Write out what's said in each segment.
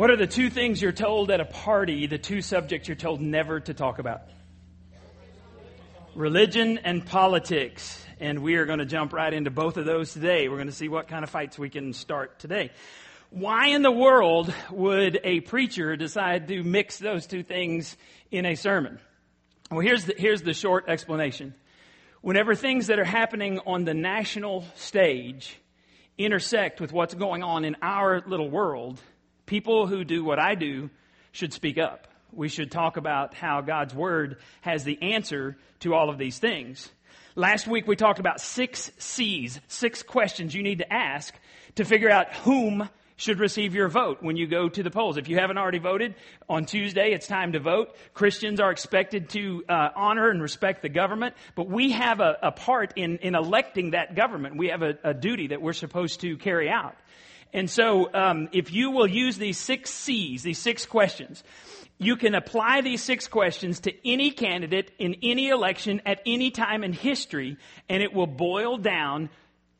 What are the two things you're told at a party, the two subjects you're told never to talk about? Religion and politics. And we are going to jump right into both of those today. We're going to see what kind of fights we can start today. Why in the world would a preacher decide to mix those two things in a sermon? Well, here's the, here's the short explanation. Whenever things that are happening on the national stage intersect with what's going on in our little world, people who do what I do should speak up. We should talk about how God's Word has the answer to all of these things. Last week we talked about six C's, six questions you need to ask to figure out whom should receive your vote when you go to the polls. If you haven't already voted on Tuesday, it's time to vote. Christians are expected to uh, honor and respect the government, but we have a, a part in, in electing that government. We have a, a duty that we're supposed to carry out. And so, um, if you will use these six C's, these six questions, you can apply these six questions to any candidate in any election at any time in history, and it will boil down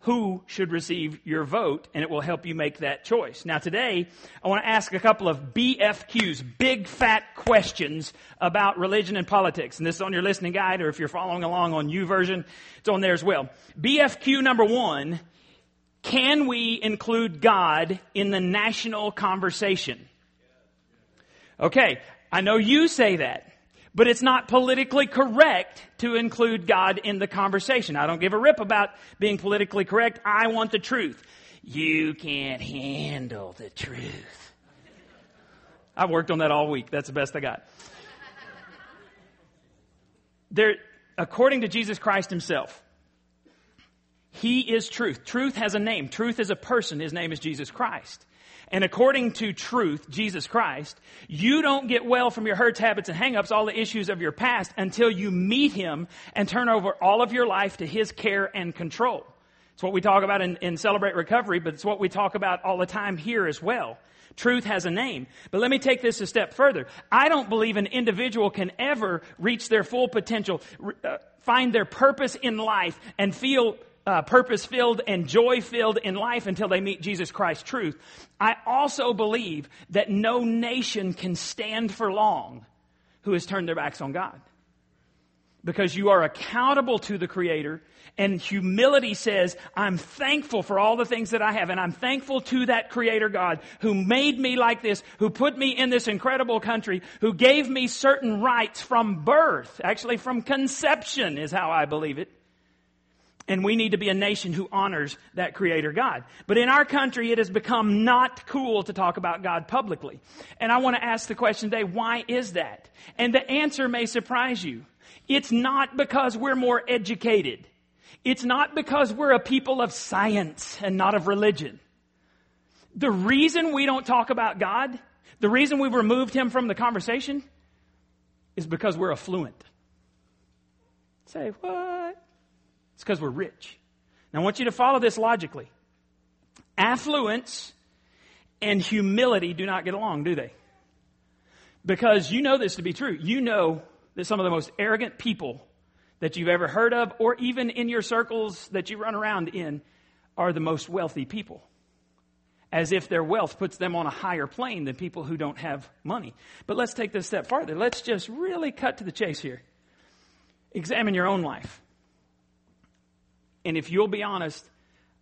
who should receive your vote, and it will help you make that choice. Now, today, I want to ask a couple of BFQs, big fat questions about religion and politics. And this is on your listening guide, or if you're following along on YouVersion, it's on there as well. BFQ number one Can we include God in the national conversation? Okay, I know you say that. But it's not politically correct to include God in the conversation. I don't give a rip about being politically correct. I want the truth. You can't handle the truth. I've worked on that all week. That's the best I got. There, according to Jesus Christ himself, he is truth. Truth has a name. Truth is a person. His name is Jesus Christ. And according to truth, Jesus Christ, you don't get well from your hurts, habits, and hangups, all the issues of your past, until you meet Him and turn over all of your life to His care and control. It's what we talk about in, in Celebrate Recovery, but it's what we talk about all the time here as well. Truth has a name. But let me take this a step further. I don't believe an individual can ever reach their full potential, uh, find their purpose in life, and feel uh, purpose filled and joy filled in life until they meet Jesus Christ truth. I also believe that no nation can stand for long who has turned their backs on God. Because you are accountable to the Creator, and humility says, I'm thankful for all the things that I have, and I'm thankful to that Creator God who made me like this, who put me in this incredible country, who gave me certain rights from birth, actually from conception is how I believe it. And we need to be a nation who honors that creator God. But in our country, it has become not cool to talk about God publicly. And I want to ask the question today, why is that? And the answer may surprise you. It's not because we're more educated. It's not because we're a people of science and not of religion. The reason we don't talk about God, the reason we've removed him from the conversation, is because we're affluent. Say, what? It's because we're rich. Now, I want you to follow this logically. Affluence and humility do not get along, do they? Because you know this to be true. You know that some of the most arrogant people that you've ever heard of, or even in your circles that you run around in, are the most wealthy people. As if their wealth puts them on a higher plane than people who don't have money. But let's take this step farther. Let's just really cut to the chase here. Examine your own life. And if you'll be honest,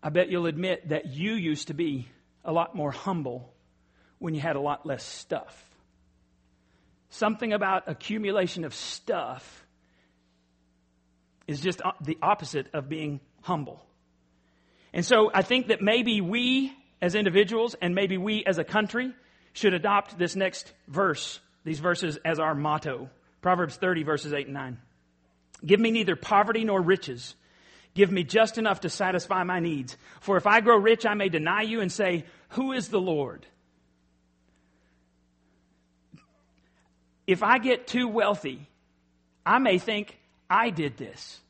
I bet you'll admit that you used to be a lot more humble when you had a lot less stuff. Something about accumulation of stuff is just uh, the opposite of being humble. And so I think that maybe we as individuals and maybe we as a country should adopt this next verse, these verses as our motto. Proverbs 30 verses 8 and 9. Give me neither poverty nor riches Give me just enough to satisfy my needs. For if I grow rich, I may deny you and say, Who is the Lord? If I get too wealthy, I may think I did this.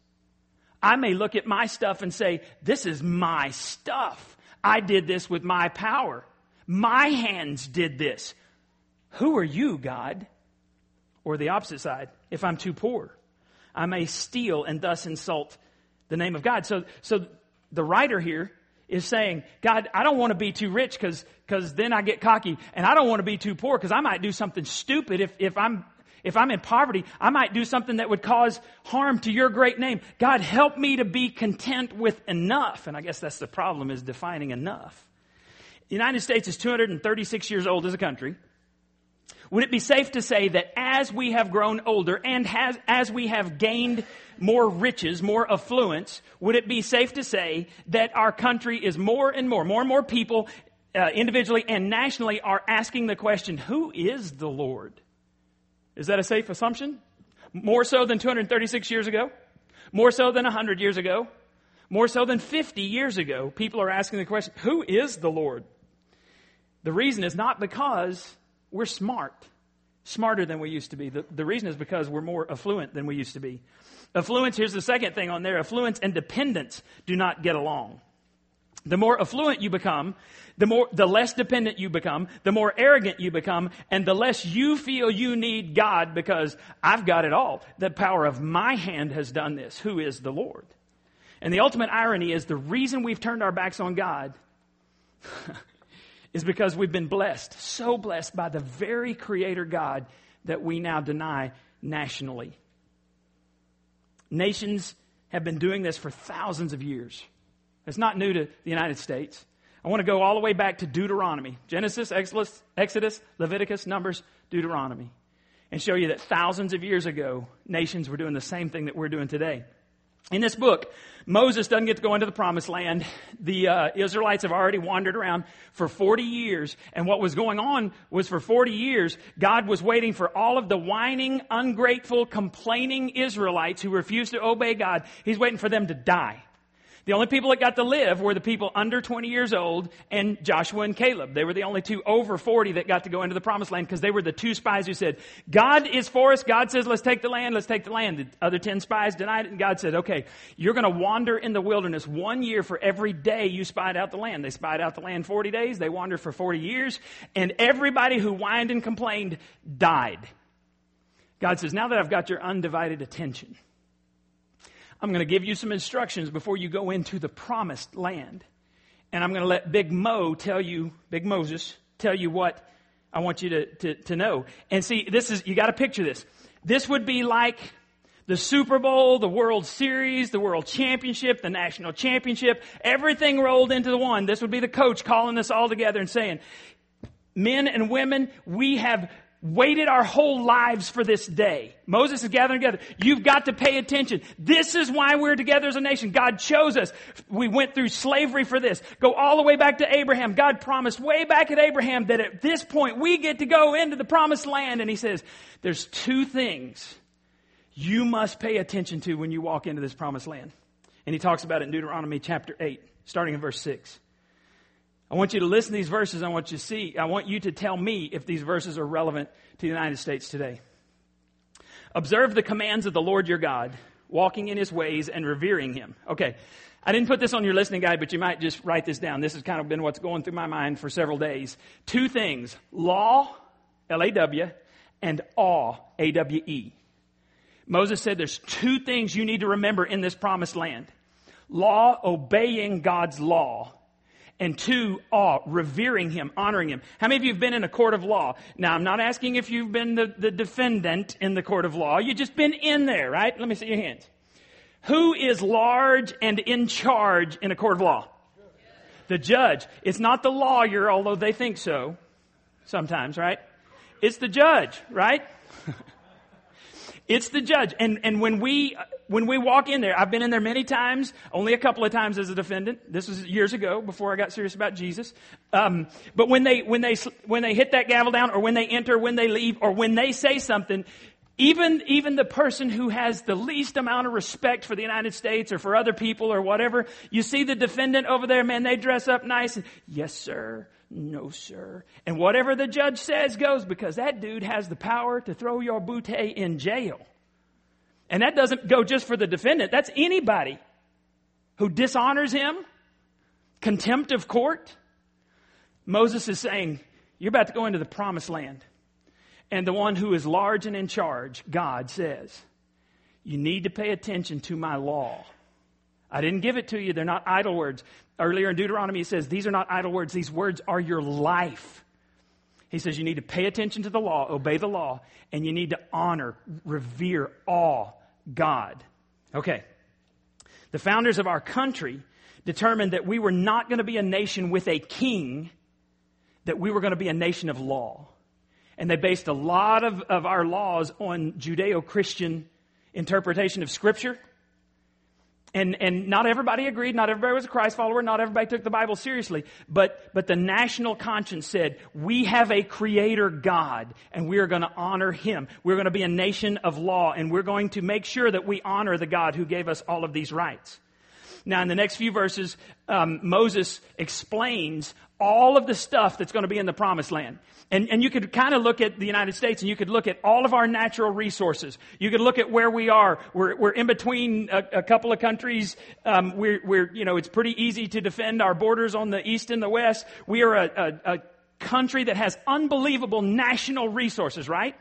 I may look at my stuff and say, This is my stuff. I did this with my power. My hands did this. Who are you, God? Or the opposite side, if I'm too poor, I may steal and thus insult the name of God. So, so the writer here is saying, God, I don't want to be too rich because because then I get cocky, and I don't want to be too poor because I might do something stupid if if I'm if I'm in poverty, I might do something that would cause harm to your great name. God, help me to be content with enough. And I guess that's the problem is defining enough. The United States is 236 years old as a country. Would it be safe to say that as we have grown older and has, as we have gained more riches, more affluence, would it be safe to say that our country is more and more, more and more people uh, individually and nationally are asking the question, who is the Lord? Is that a safe assumption? More so than 236 years ago? More so than 100 years ago? More so than 50 years ago? People are asking the question, who is the Lord? The reason is not because we're smart, smarter than we used to be. The, the reason is because we're more affluent than we used to be. Affluence, here's the second thing on there affluence and dependence do not get along. The more affluent you become, the more, the less dependent you become, the more arrogant you become, and the less you feel you need God because I've got it all. The power of my hand has done this. Who is the Lord? And the ultimate irony is the reason we've turned our backs on God is because we've been blessed, so blessed by the very creator God that we now deny nationally. Nations have been doing this for thousands of years. It's not new to the United States. I want to go all the way back to Deuteronomy Genesis, Exodus, Exodus, Leviticus, Numbers, Deuteronomy, and show you that thousands of years ago, nations were doing the same thing that we're doing today. In this book, Moses doesn't get to go into the promised land. The uh, Israelites have already wandered around for 40 years. And what was going on was for 40 years, God was waiting for all of the whining, ungrateful, complaining Israelites who refused to obey God. He's waiting for them to die. The only people that got to live were the people under 20 years old and Joshua and Caleb. They were the only two over 40 that got to go into the promised land because they were the two spies who said, God is for us. God says, let's take the land. Let's take the land. The other 10 spies denied it and God said, okay, you're going to wander in the wilderness one year for every day you spied out the land. They spied out the land 40 days. They wandered for 40 years and everybody who whined and complained died. God says, now that I've got your undivided attention, I'm going to give you some instructions before you go into the promised land. And I'm going to let Big Mo tell you, Big Moses, tell you what I want you to, to, to know. And see, this is, you got to picture this. This would be like the Super Bowl, the World Series, the World Championship, the National Championship, everything rolled into the one. This would be the coach calling this all together and saying, men and women, we have waited our whole lives for this day. Moses is gathering together. You've got to pay attention. This is why we're together as a nation. God chose us. We went through slavery for this. Go all the way back to Abraham. God promised way back at Abraham that at this point we get to go into the promised land. And he says, there's two things you must pay attention to when you walk into this promised land. And he talks about it in Deuteronomy chapter 8, starting in verse 6. I want you to listen to these verses. I want you to see, I want you to tell me if these verses are relevant to the United States today. Observe the commands of the Lord your God, walking in his ways and revering him. Okay. I didn't put this on your listening guide, but you might just write this down. This has kind of been what's going through my mind for several days. Two things. Law, L-A-W, and awe, A-W-E. Moses said there's two things you need to remember in this promised land. Law, obeying God's law, and two, awe, revering him, honoring him. How many of you have been in a court of law? Now, I'm not asking if you've been the, the defendant in the court of law. You've just been in there, right? Let me see your hands. Who is large and in charge in a court of law? The judge. It's not the lawyer, although they think so sometimes, right? It's the judge, right? It's the judge. And, and when we, when we walk in there, I've been in there many times, only a couple of times as a defendant. This was years ago before I got serious about Jesus. Um, but when they, when they, when they hit that gavel down or when they enter, when they leave or when they say something, even, even the person who has the least amount of respect for the United States or for other people or whatever, you see the defendant over there, man, they dress up nice and, yes, sir. No, sir. And whatever the judge says goes because that dude has the power to throw your bootay in jail. And that doesn't go just for the defendant. That's anybody who dishonors him, contempt of court. Moses is saying, you're about to go into the promised land. And the one who is large and in charge, God says, you need to pay attention to my law. I didn't give it to you. They're not idle words. Earlier in Deuteronomy, he says, These are not idle words. These words are your life. He says, You need to pay attention to the law, obey the law, and you need to honor, revere, awe God. Okay. The founders of our country determined that we were not going to be a nation with a king, that we were going to be a nation of law. And they based a lot of, of our laws on Judeo Christian interpretation of Scripture. And, and not everybody agreed. Not everybody was a Christ follower. Not everybody took the Bible seriously. But, but the national conscience said, we have a creator God and we are going to honor him. We're going to be a nation of law and we're going to make sure that we honor the God who gave us all of these rights. Now, in the next few verses, um, Moses explains all of the stuff that's going to be in the promised land. And, and you could kind of look at the United States and you could look at all of our natural resources. You could look at where we are. We're, we're in between a, a couple of countries. Um, we're, we're, you know, it's pretty easy to defend our borders on the east and the west. We are a, a, a country that has unbelievable national resources, right?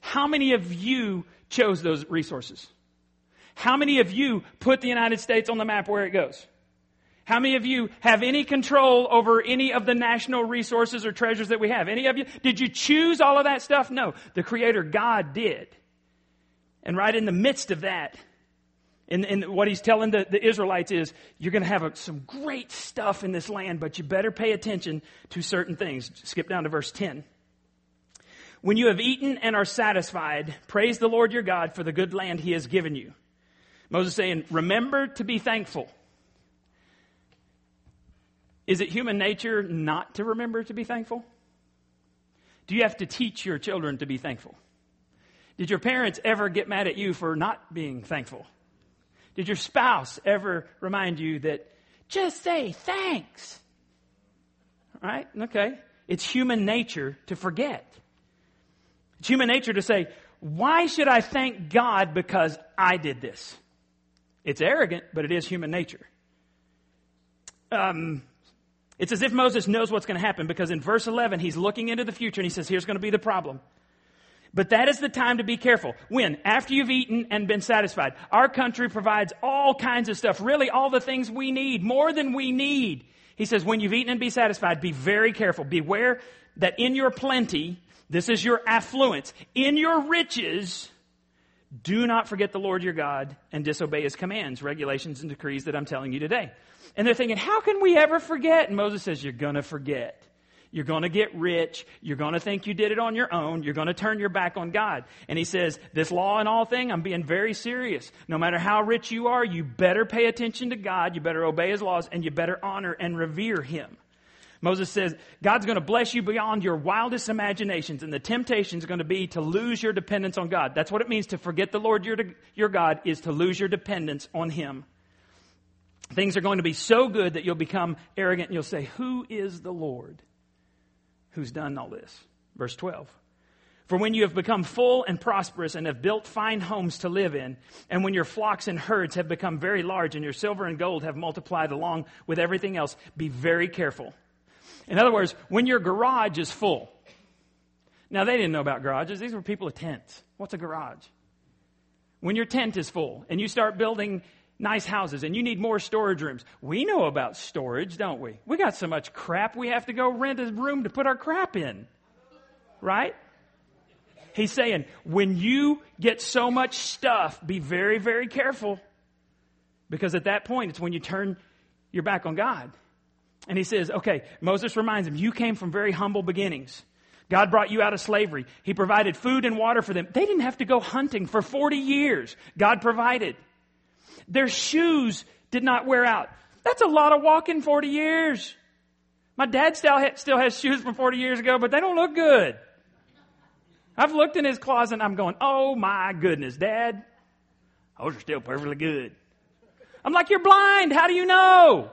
How many of you chose those resources? How many of you put the United States on the map where it goes? How many of you have any control over any of the national resources or treasures that we have? Any of you? Did you choose all of that stuff? No. The Creator God did. And right in the midst of that, and, and what he's telling the, the Israelites is, you're going to have a, some great stuff in this land, but you better pay attention to certain things. Skip down to verse 10. When you have eaten and are satisfied, praise the Lord your God for the good land he has given you. Moses saying, remember to be thankful. Is it human nature not to remember to be thankful? Do you have to teach your children to be thankful? Did your parents ever get mad at you for not being thankful? Did your spouse ever remind you that just say thanks? Right? Okay. It's human nature to forget. It's human nature to say, why should I thank God because I did this? It's arrogant, but it is human nature. Um, it's as if Moses knows what's going to happen because in verse 11, he's looking into the future and he says, here's going to be the problem. But that is the time to be careful. When? After you've eaten and been satisfied. Our country provides all kinds of stuff, really all the things we need, more than we need. He says, when you've eaten and be satisfied, be very careful. Beware that in your plenty, this is your affluence, in your riches, do not forget the Lord your God and disobey his commands, regulations, and decrees that I'm telling you today. And they're thinking, how can we ever forget? And Moses says, you're going to forget. You're going to get rich. You're going to think you did it on your own. You're going to turn your back on God. And he says, this law and all thing, I'm being very serious. No matter how rich you are, you better pay attention to God. You better obey his laws and you better honor and revere him. Moses says, God's going to bless you beyond your wildest imaginations, and the temptation is going to be to lose your dependence on God. That's what it means to forget the Lord your, your God, is to lose your dependence on Him. Things are going to be so good that you'll become arrogant and you'll say, Who is the Lord who's done all this? Verse 12. For when you have become full and prosperous and have built fine homes to live in, and when your flocks and herds have become very large and your silver and gold have multiplied along with everything else, be very careful. In other words, when your garage is full. Now, they didn't know about garages. These were people with tents. What's a garage? When your tent is full and you start building nice houses and you need more storage rooms. We know about storage, don't we? We got so much crap we have to go rent a room to put our crap in. Right? He's saying, when you get so much stuff, be very, very careful. Because at that point, it's when you turn your back on God. And he says, okay, Moses reminds him, you came from very humble beginnings. God brought you out of slavery. He provided food and water for them. They didn't have to go hunting for 40 years. God provided. Their shoes did not wear out. That's a lot of walking 40 years. My dad still, still has shoes from 40 years ago, but they don't look good. I've looked in his closet and I'm going, oh my goodness, dad, those are still perfectly good. I'm like, you're blind. How do you know?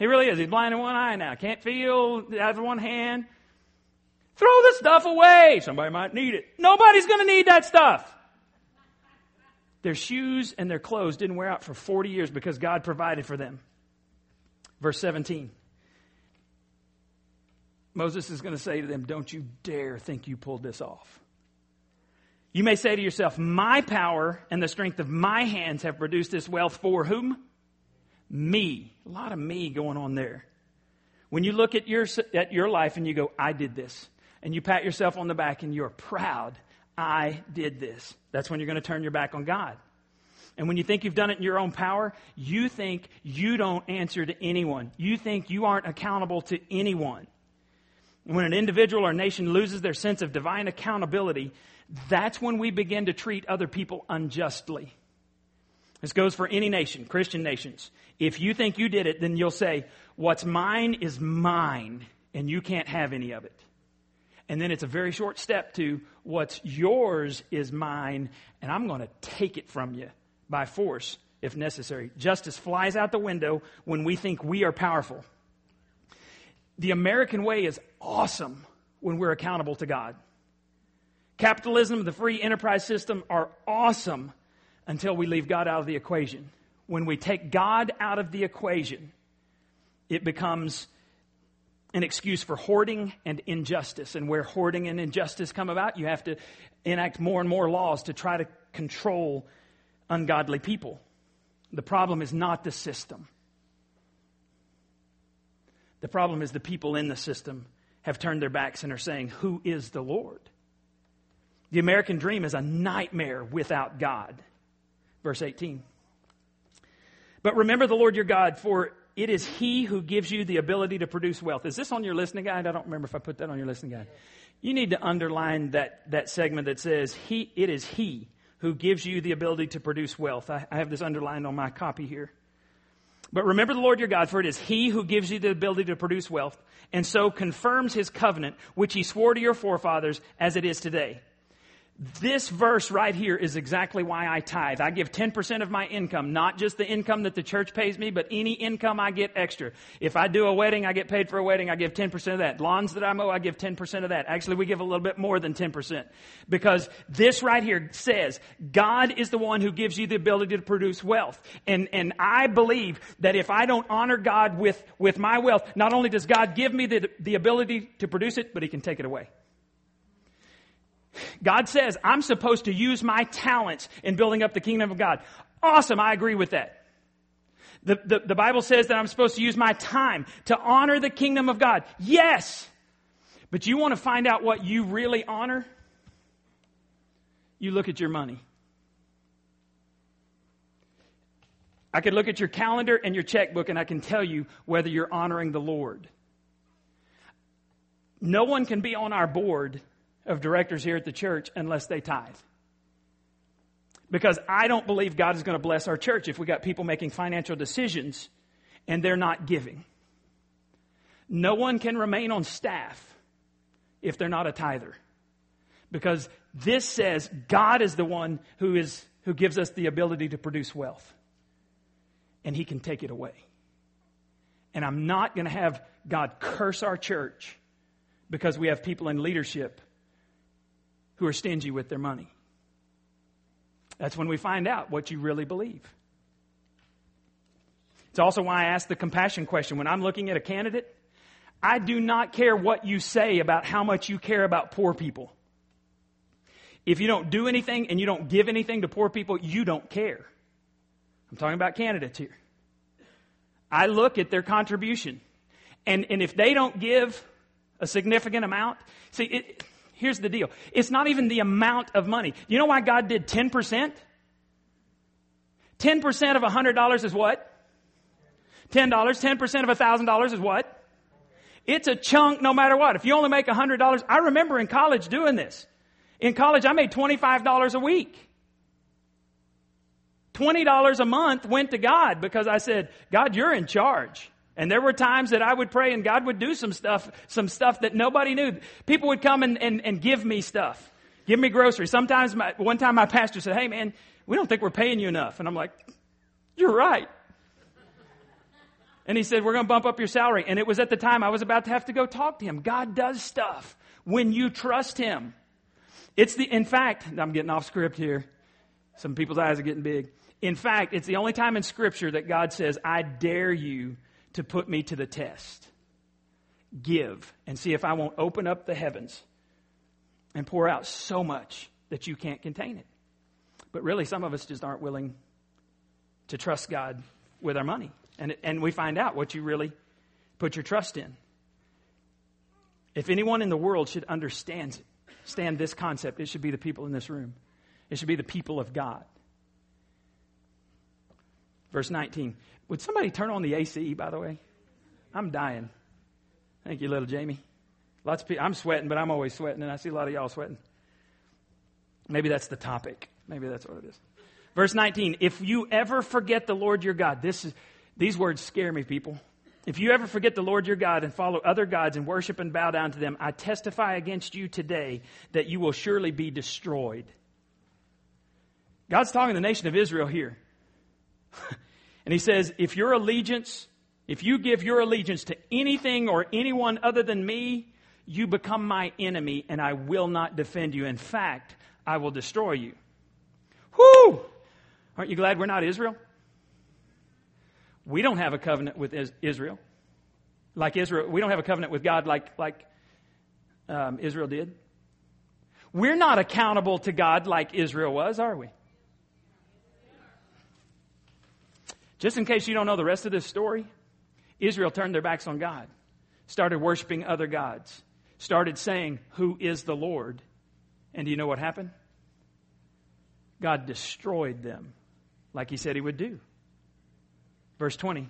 He really is. He's blind in one eye now. Can't feel out of one hand. Throw the stuff away. Somebody might need it. Nobody's going to need that stuff. Their shoes and their clothes didn't wear out for 40 years because God provided for them. Verse 17. Moses is going to say to them, Don't you dare think you pulled this off. You may say to yourself, My power and the strength of my hands have produced this wealth for whom? Me. A lot of me going on there. When you look at your, at your life and you go, I did this, and you pat yourself on the back and you're proud, I did this, that's when you're going to turn your back on God. And when you think you've done it in your own power, you think you don't answer to anyone. You think you aren't accountable to anyone. When an individual or nation loses their sense of divine accountability, that's when we begin to treat other people unjustly. This goes for any nation, Christian nations. If you think you did it, then you'll say, What's mine is mine, and you can't have any of it. And then it's a very short step to what's yours is mine, and I'm going to take it from you by force if necessary. Justice flies out the window when we think we are powerful. The American way is awesome when we're accountable to God. Capitalism, the free enterprise system are awesome until we leave God out of the equation. When we take God out of the equation, it becomes an excuse for hoarding and injustice. And where hoarding and injustice come about, you have to enact more and more laws to try to control ungodly people. The problem is not the system. The problem is the people in the system have turned their backs and are saying, Who is the Lord? The American dream is a nightmare without God. Verse 18. But remember the Lord your God, for it is He who gives you the ability to produce wealth. Is this on your listening guide? I don't remember if I put that on your listening guide. You need to underline that, that segment that says, he, It is He who gives you the ability to produce wealth. I, I have this underlined on my copy here. But remember the Lord your God, for it is He who gives you the ability to produce wealth, and so confirms His covenant, which He swore to your forefathers as it is today. This verse right here is exactly why I tithe. I give 10% of my income, not just the income that the church pays me, but any income I get extra. If I do a wedding, I get paid for a wedding, I give 10% of that. Lawns that I mow, I give 10% of that. Actually, we give a little bit more than 10%. Because this right here says, God is the one who gives you the ability to produce wealth. And, and I believe that if I don't honor God with, with my wealth, not only does God give me the, the ability to produce it, but He can take it away. God says I'm supposed to use my talents in building up the kingdom of God. Awesome, I agree with that. The, the, the, Bible says that I'm supposed to use my time to honor the kingdom of God. Yes! But you want to find out what you really honor? You look at your money. I could look at your calendar and your checkbook and I can tell you whether you're honoring the Lord. No one can be on our board of directors here at the church unless they tithe. Because I don't believe God is going to bless our church if we got people making financial decisions and they're not giving. No one can remain on staff if they're not a tither. Because this says God is the one who is who gives us the ability to produce wealth. And he can take it away. And I'm not going to have God curse our church because we have people in leadership who are stingy with their money. That's when we find out what you really believe. It's also why I ask the compassion question. When I'm looking at a candidate, I do not care what you say about how much you care about poor people. If you don't do anything and you don't give anything to poor people, you don't care. I'm talking about candidates here. I look at their contribution. And, and if they don't give a significant amount, see, it, here's the deal. It's not even the amount of money. You know why God did 10%? 10% of $100 is what? $10. 10% of $1,000 is what? It's a chunk no matter what. If you only make $100, I remember in college doing this. In college, I made $25 a week. $20 a month went to God because I said, God, you're in charge. And there were times that I would pray and God would do some stuff, some stuff that nobody knew. People would come and, and, and give me stuff. Give me groceries. Sometimes my, one time my pastor said, Hey man, we don't think we're paying you enough. And I'm like, You're right. And he said, We're going to bump up your salary. And it was at the time I was about to have to go talk to him. God does stuff when you trust him. It's the, in fact, I'm getting off script here. Some people's eyes are getting big. In fact, it's the only time in scripture that God says, I dare you to put me to the test. Give and see if I won't open up the heavens and pour out so much that you can't contain it. But really, some of us just aren't willing to trust God with our money. And, and we find out what you really put your trust in. If anyone in the world should understand, understand this concept, it should be the people in this room. It should be the people of God. Verse 19. Would somebody turn on the AC, by the way? I'm dying. Thank you, little Jamie. Lots of people, I'm sweating, but I'm always sweating, and I see a lot of y'all sweating. Maybe that's the topic. Maybe that's what it is. Verse 19. If you ever forget the Lord your God, this is, these words scare me, people. If you ever forget the Lord your God and follow other gods and worship and bow down to them, I testify against you today that you will surely be destroyed. God's talking to the nation of Israel here. and he says, if your allegiance, if you give your allegiance to anything or anyone other than me, you become my enemy and I will not defend you. In fact, I will destroy you. Whoo! Aren't you glad we're not Israel? We don't have a covenant with Israel. Like Israel, we don't have a covenant with God like, like um, Israel did. We're not accountable to God like Israel was, are we? Just in case you don't know the rest of this story, Israel turned their backs on God, started worshiping other gods, started saying, Who is the Lord? And do you know what happened? God destroyed them like he said he would do. Verse 20.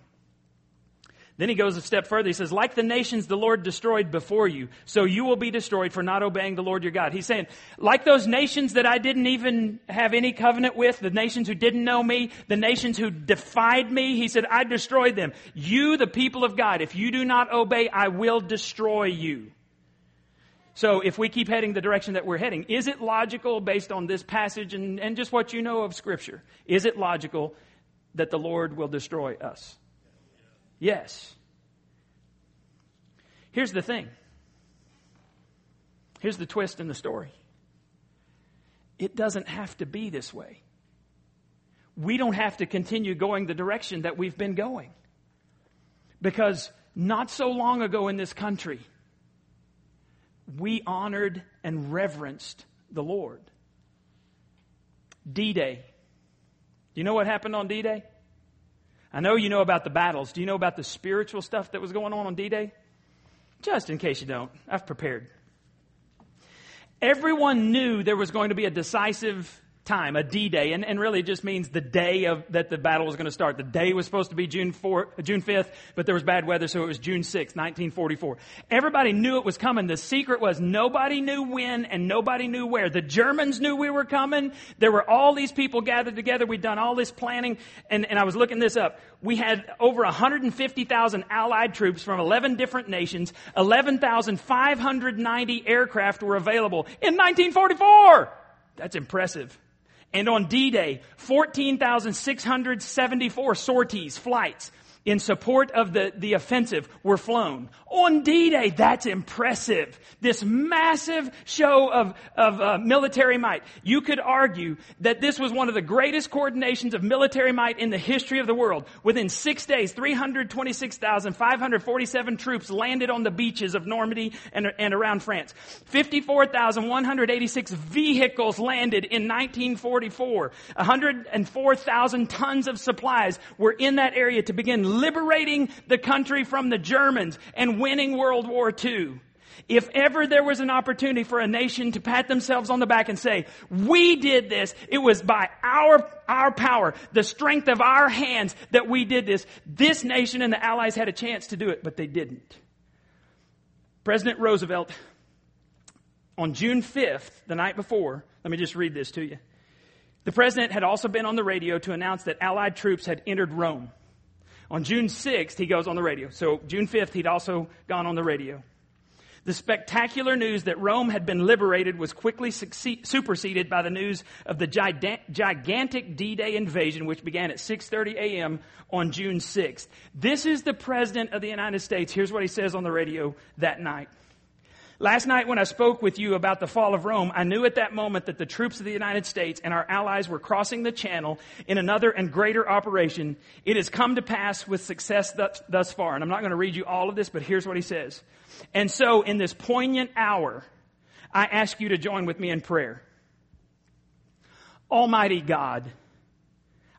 Then he goes a step further. He says, like the nations the Lord destroyed before you, so you will be destroyed for not obeying the Lord your God. He's saying, like those nations that I didn't even have any covenant with, the nations who didn't know me, the nations who defied me, he said, I destroyed them. You, the people of God, if you do not obey, I will destroy you. So if we keep heading the direction that we're heading, is it logical based on this passage and, and just what you know of Scripture? Is it logical that the Lord will destroy us? Yes. Here's the thing. Here's the twist in the story. It doesn't have to be this way. We don't have to continue going the direction that we've been going. Because not so long ago in this country, we honored and reverenced the Lord. D Day. Do you know what happened on D Day? I know you know about the battles. Do you know about the spiritual stuff that was going on on D Day? Just in case you don't, I've prepared. Everyone knew there was going to be a decisive time, a D-Day, and, and really just means the day of, that the battle was going to start. The day was supposed to be June 4, June 5th, but there was bad weather, so it was June 6th, 1944. Everybody knew it was coming. The secret was nobody knew when and nobody knew where. The Germans knew we were coming. There were all these people gathered together. We'd done all this planning, and, and I was looking this up. We had over 150,000 Allied troops from 11 different nations. 11,590 aircraft were available in 1944. That's impressive. And on D-Day, 14,674 sorties, flights in support of the, the offensive were flown. On D-Day, that's impressive. This massive show of, of uh, military might. You could argue that this was one of the greatest coordinations of military might in the history of the world. Within six days, 326,547 troops landed on the beaches of Normandy and, and around France. 54,186 vehicles landed in 1944. 104,000 tons of supplies were in that area to begin liberating the country from the Germans and winning World War II. If ever there was an opportunity for a nation to pat themselves on the back and say, we did this, it was by our, our power, the strength of our hands that we did this. This nation and the Allies had a chance to do it, but they didn't. President Roosevelt, on June 5th, the night before, let me just read this to you. The president had also been on the radio to announce that Allied troops had entered Rome. On June 6th, he goes on the radio. So June 5th, he'd also gone on the radio. The spectacular news that Rome had been liberated was quickly superseded by the news of the gigantic D-Day invasion, which began at 6:30 a.m. on June 6th. This is the president of the United States. Here's what he says on the radio that night. Last night when I spoke with you about the fall of Rome, I knew at that moment that the troops of the United States and our allies were crossing the channel in another and greater operation. It has come to pass with success thus, thus far. And I'm not going to read you all of this, but here's what he says. And so in this poignant hour, I ask you to join with me in prayer. Almighty God,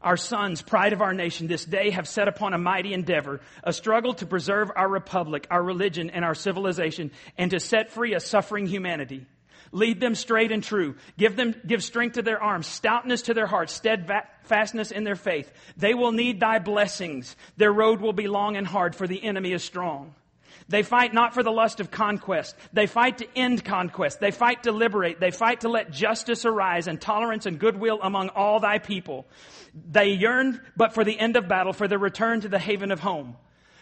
Our sons, pride of our nation, this day have set upon a mighty endeavor, a struggle to preserve our republic, our religion, and our civilization, and to set free a suffering humanity. Lead them straight and true. Give them, give strength to their arms, stoutness to their hearts, steadfastness in their faith. They will need thy blessings. Their road will be long and hard, for the enemy is strong. They fight not for the lust of conquest. They fight to end conquest. They fight to liberate. They fight to let justice arise and tolerance and goodwill among all thy people. They yearn but for the end of battle, for the return to the haven of home.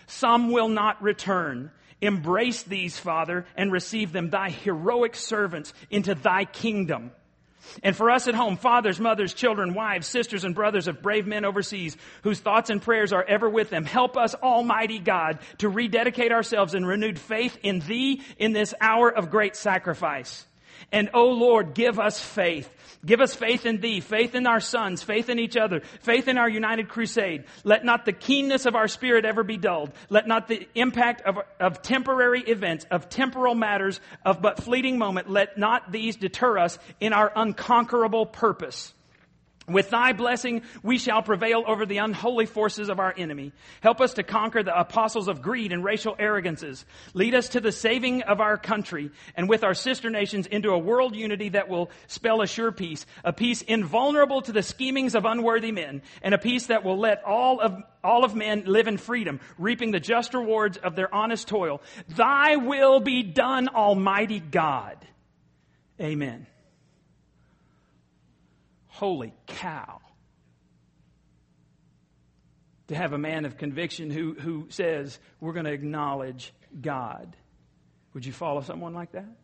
Some will not return. Embrace these, Father, and receive them, thy heroic servants, into thy kingdom. And for us at home, fathers, mothers, children, wives, sisters, and brothers of brave men overseas, whose thoughts and prayers are ever with them, help us, Almighty God, to rededicate ourselves in renewed faith in Thee in this hour of great sacrifice. And, O oh Lord, give us faith Give us faith in thee, faith in our sons, faith in each other, faith in our united crusade. Let not the keenness of our spirit ever be dulled. Let not the impact of, of temporary events, of temporal matters, of but fleeting moment, let not these deter us in our unconquerable purpose. With thy blessing, we shall prevail over the unholy forces of our enemy. Help us to conquer the apostles of greed and racial arrogances. Lead us to the saving of our country and with our sister nations into a world unity that will spell a sure peace, a peace invulnerable to the schemings of unworthy men, and a peace that will let all of, all of men live in freedom, reaping the just rewards of their honest toil. Thy will be done, Almighty God. Amen. Holy cow. To have a man of conviction who, who says, we're going to acknowledge God. Would you follow someone like that?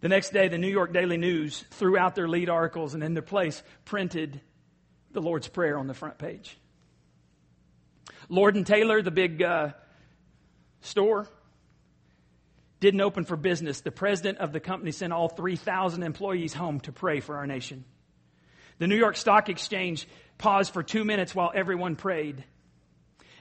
The next day, the New York Daily News threw out their lead articles and in their place printed the Lord's Prayer on the front page. Lord and Taylor, the big uh, store, didn't open for business, the president of the company sent all 3,000 employees home to pray for our nation. The New York Stock Exchange paused for two minutes while everyone prayed.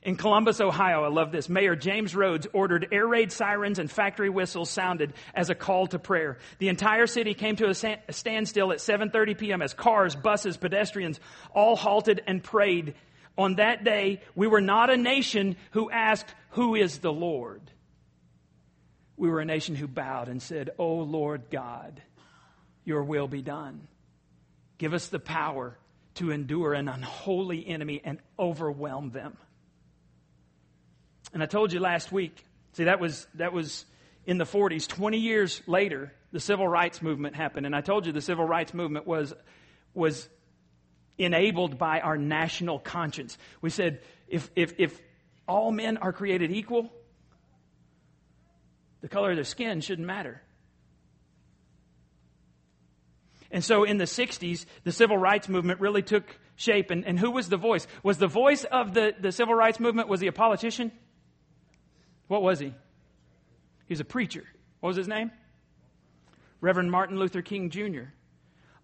In Columbus, Ohio, I love this. Mayor James Rhodes ordered air raid sirens and factory whistles sounded as a call to prayer. The entire city came to a standstill at 7:30 p.m. as cars, buses, pedestrians all halted and prayed. On that day, we were not a nation who asked, "Who is the Lord?" We were a nation who bowed and said, Oh Lord God, your will be done. Give us the power to endure an unholy enemy and overwhelm them. And I told you last week, see, that was, that was in the 40s. 20 years later, the civil rights movement happened. And I told you the civil rights movement was, was enabled by our national conscience. We said, if, if, if all men are created equal, the color of their skin shouldn't matter. And so in the 60s, the civil rights movement really took shape. And, and who was the voice? Was the voice of the, the civil rights movement, was he a politician? What was he? He was a preacher. What was his name? Reverend Martin Luther King Jr.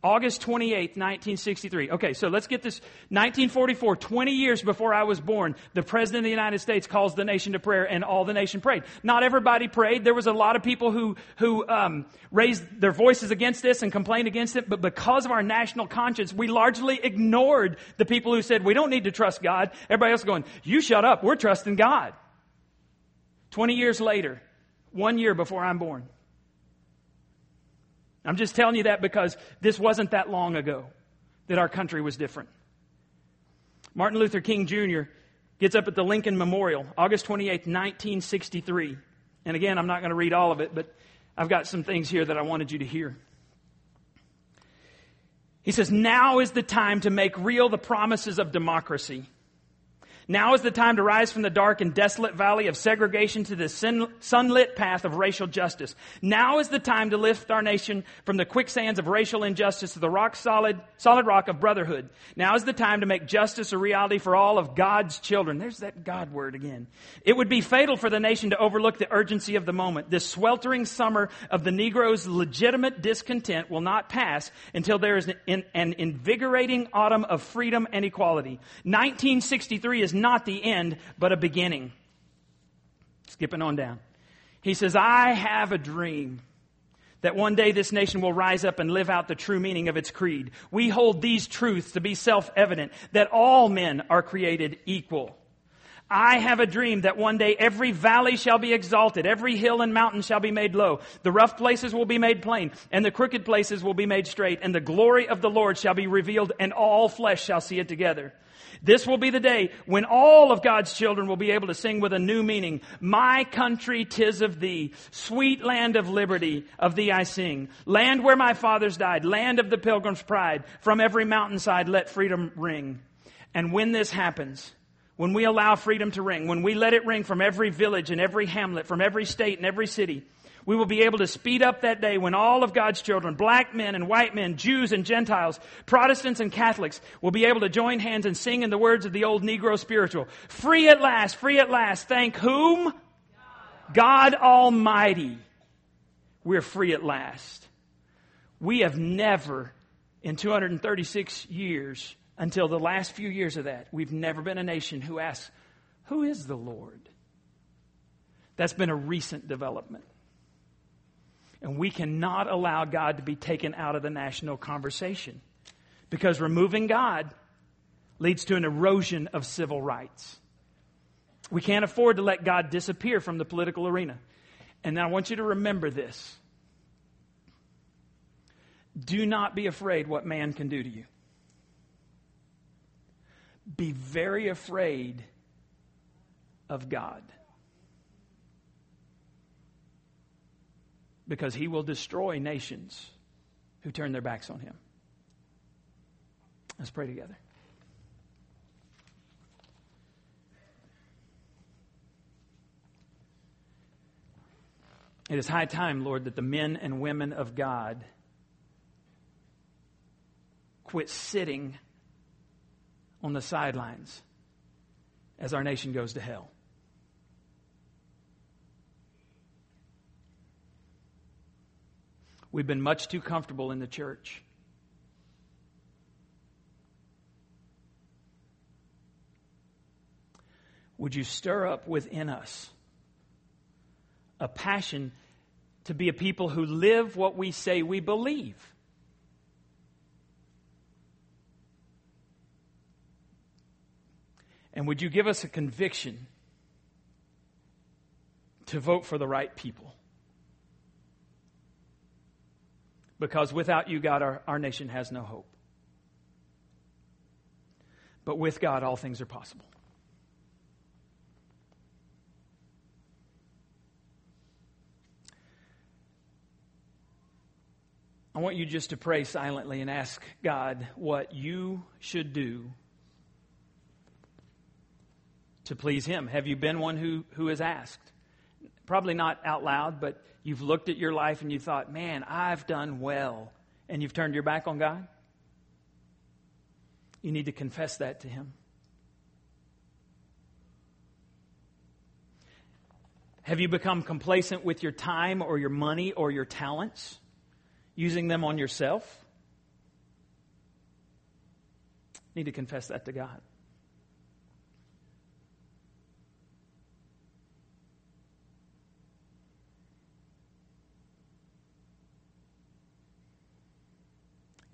August 28th, 1963. Okay, so let's get this. 1944, 20 years before I was born, the President of the United States calls the nation to prayer and all the nation prayed. Not everybody prayed. There was a lot of people who, who um, raised their voices against this and complained against it, but because of our national conscience, we largely ignored the people who said, we don't need to trust God. Everybody else going, you shut up, we're trusting God. 20 years later, one year before I'm born, I'm just telling you that because this wasn't that long ago that our country was different. Martin Luther King Jr. gets up at the Lincoln Memorial, August 28, 1963. And again, I'm not going to read all of it, but I've got some things here that I wanted you to hear. He says, Now is the time to make real the promises of democracy. Now is the time to rise from the dark and desolate valley of segregation to the sunlit path of racial justice. Now is the time to lift our nation from the quicksands of racial injustice to the rock solid, solid rock of brotherhood. Now is the time to make justice a reality for all of God's children. There's that God word again. It would be fatal for the nation to overlook the urgency of the moment. This sweltering summer of the Negro's legitimate discontent will not pass until there is an, an invigorating autumn of freedom and equality. 1963 is not the end, but a beginning. Skipping on down. He says, I have a dream that one day this nation will rise up and live out the true meaning of its creed. We hold these truths to be self-evident that all men are created equal. I have a dream that one day every valley shall be exalted, every hill and mountain shall be made low, the rough places will be made plain, and the crooked places will be made straight, and the glory of the Lord shall be revealed, and all flesh shall see it together. This will be the day when all of God's children will be able to sing with a new meaning. My country, tis of thee. Sweet land of liberty, of thee I sing. Land where my fathers died. Land of the pilgrim's pride. From every mountainside let freedom ring. And when this happens, when we allow freedom to ring, when we let it ring from every village and every hamlet, from every state and every city, we will be able to speed up that day when all of God's children, black men and white men, Jews and Gentiles, Protestants and Catholics, will be able to join hands and sing in the words of the old Negro spiritual. Free at last, free at last. Thank whom? God, Almighty. We're free at last. We have never, in 236 years, until the last few years of that, we've never been a nation who asks, Who is the Lord? That's been a recent development. And we cannot allow God to be taken out of the national conversation because removing God leads to an erosion of civil rights. We can't afford to let God disappear from the political arena. And I want you to remember this. Do not be afraid what man can do to you. Be very afraid of God. because he will destroy nations who turn their backs on him. Let's pray together. It is high time, Lord, that the men and women of God quit sitting on the sidelines as our nation goes to hell. We've been much too comfortable in the church. Would you stir up within us a passion to be a people who live what we say we believe? And would you give us a conviction to vote for the right people? Because without you, God, our, our nation has no hope. But with God, all things are possible. I want you just to pray silently and ask God what you should do to please Him. Have you been one who, who has asked? Probably not out loud, but You've looked at your life and you thought, man, I've done well. And you've turned your back on God? You need to confess that to Him. Have you become complacent with your time or your money or your talents, using them on yourself? Need to confess that to God.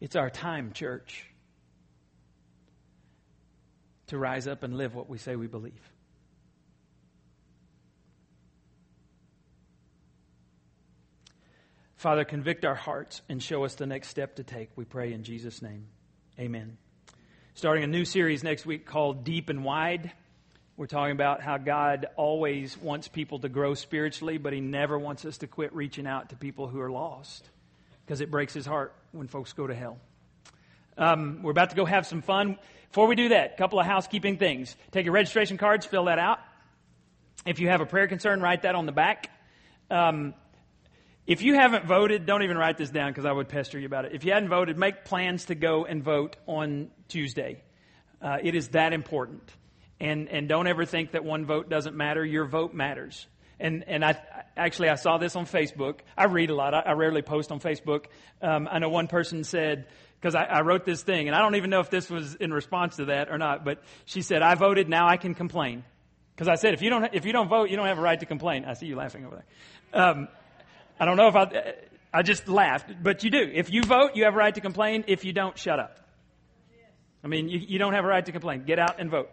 It's our time, church, to rise up and live what we say we believe. Father, convict our hearts and show us the next step to take. We pray in Jesus' name. Amen. Starting a new series next week called Deep and Wide. We're talking about how God always wants people to grow spiritually, but He never wants us to quit reaching out to people who are lost because it breaks His heart when folks go to hell. Um, we're about to go have some fun. Before we do that, a couple of housekeeping things. Take your registration cards, fill that out. If you have a prayer concern, write that on the back. Um, if you haven't voted, don't even write this down because I would pester you about it. If you hadn't voted, make plans to go and vote on Tuesday. Uh, it is that important. And, and don't ever think that one vote doesn't matter. Your vote matters. And, and I, actually, I saw this on Facebook. I read a lot. I, I rarely post on Facebook. Um, I know one person said, because I, I, wrote this thing, and I don't even know if this was in response to that or not, but she said, I voted, now I can complain. Because I said, if you, don't, if you don't vote, you don't have a right to complain. I see you laughing over there. Um, I don't know if I, I just laughed, but you do. If you vote, you have a right to complain. If you don't, shut up. I mean, you, you don't have a right to complain. Get out and vote.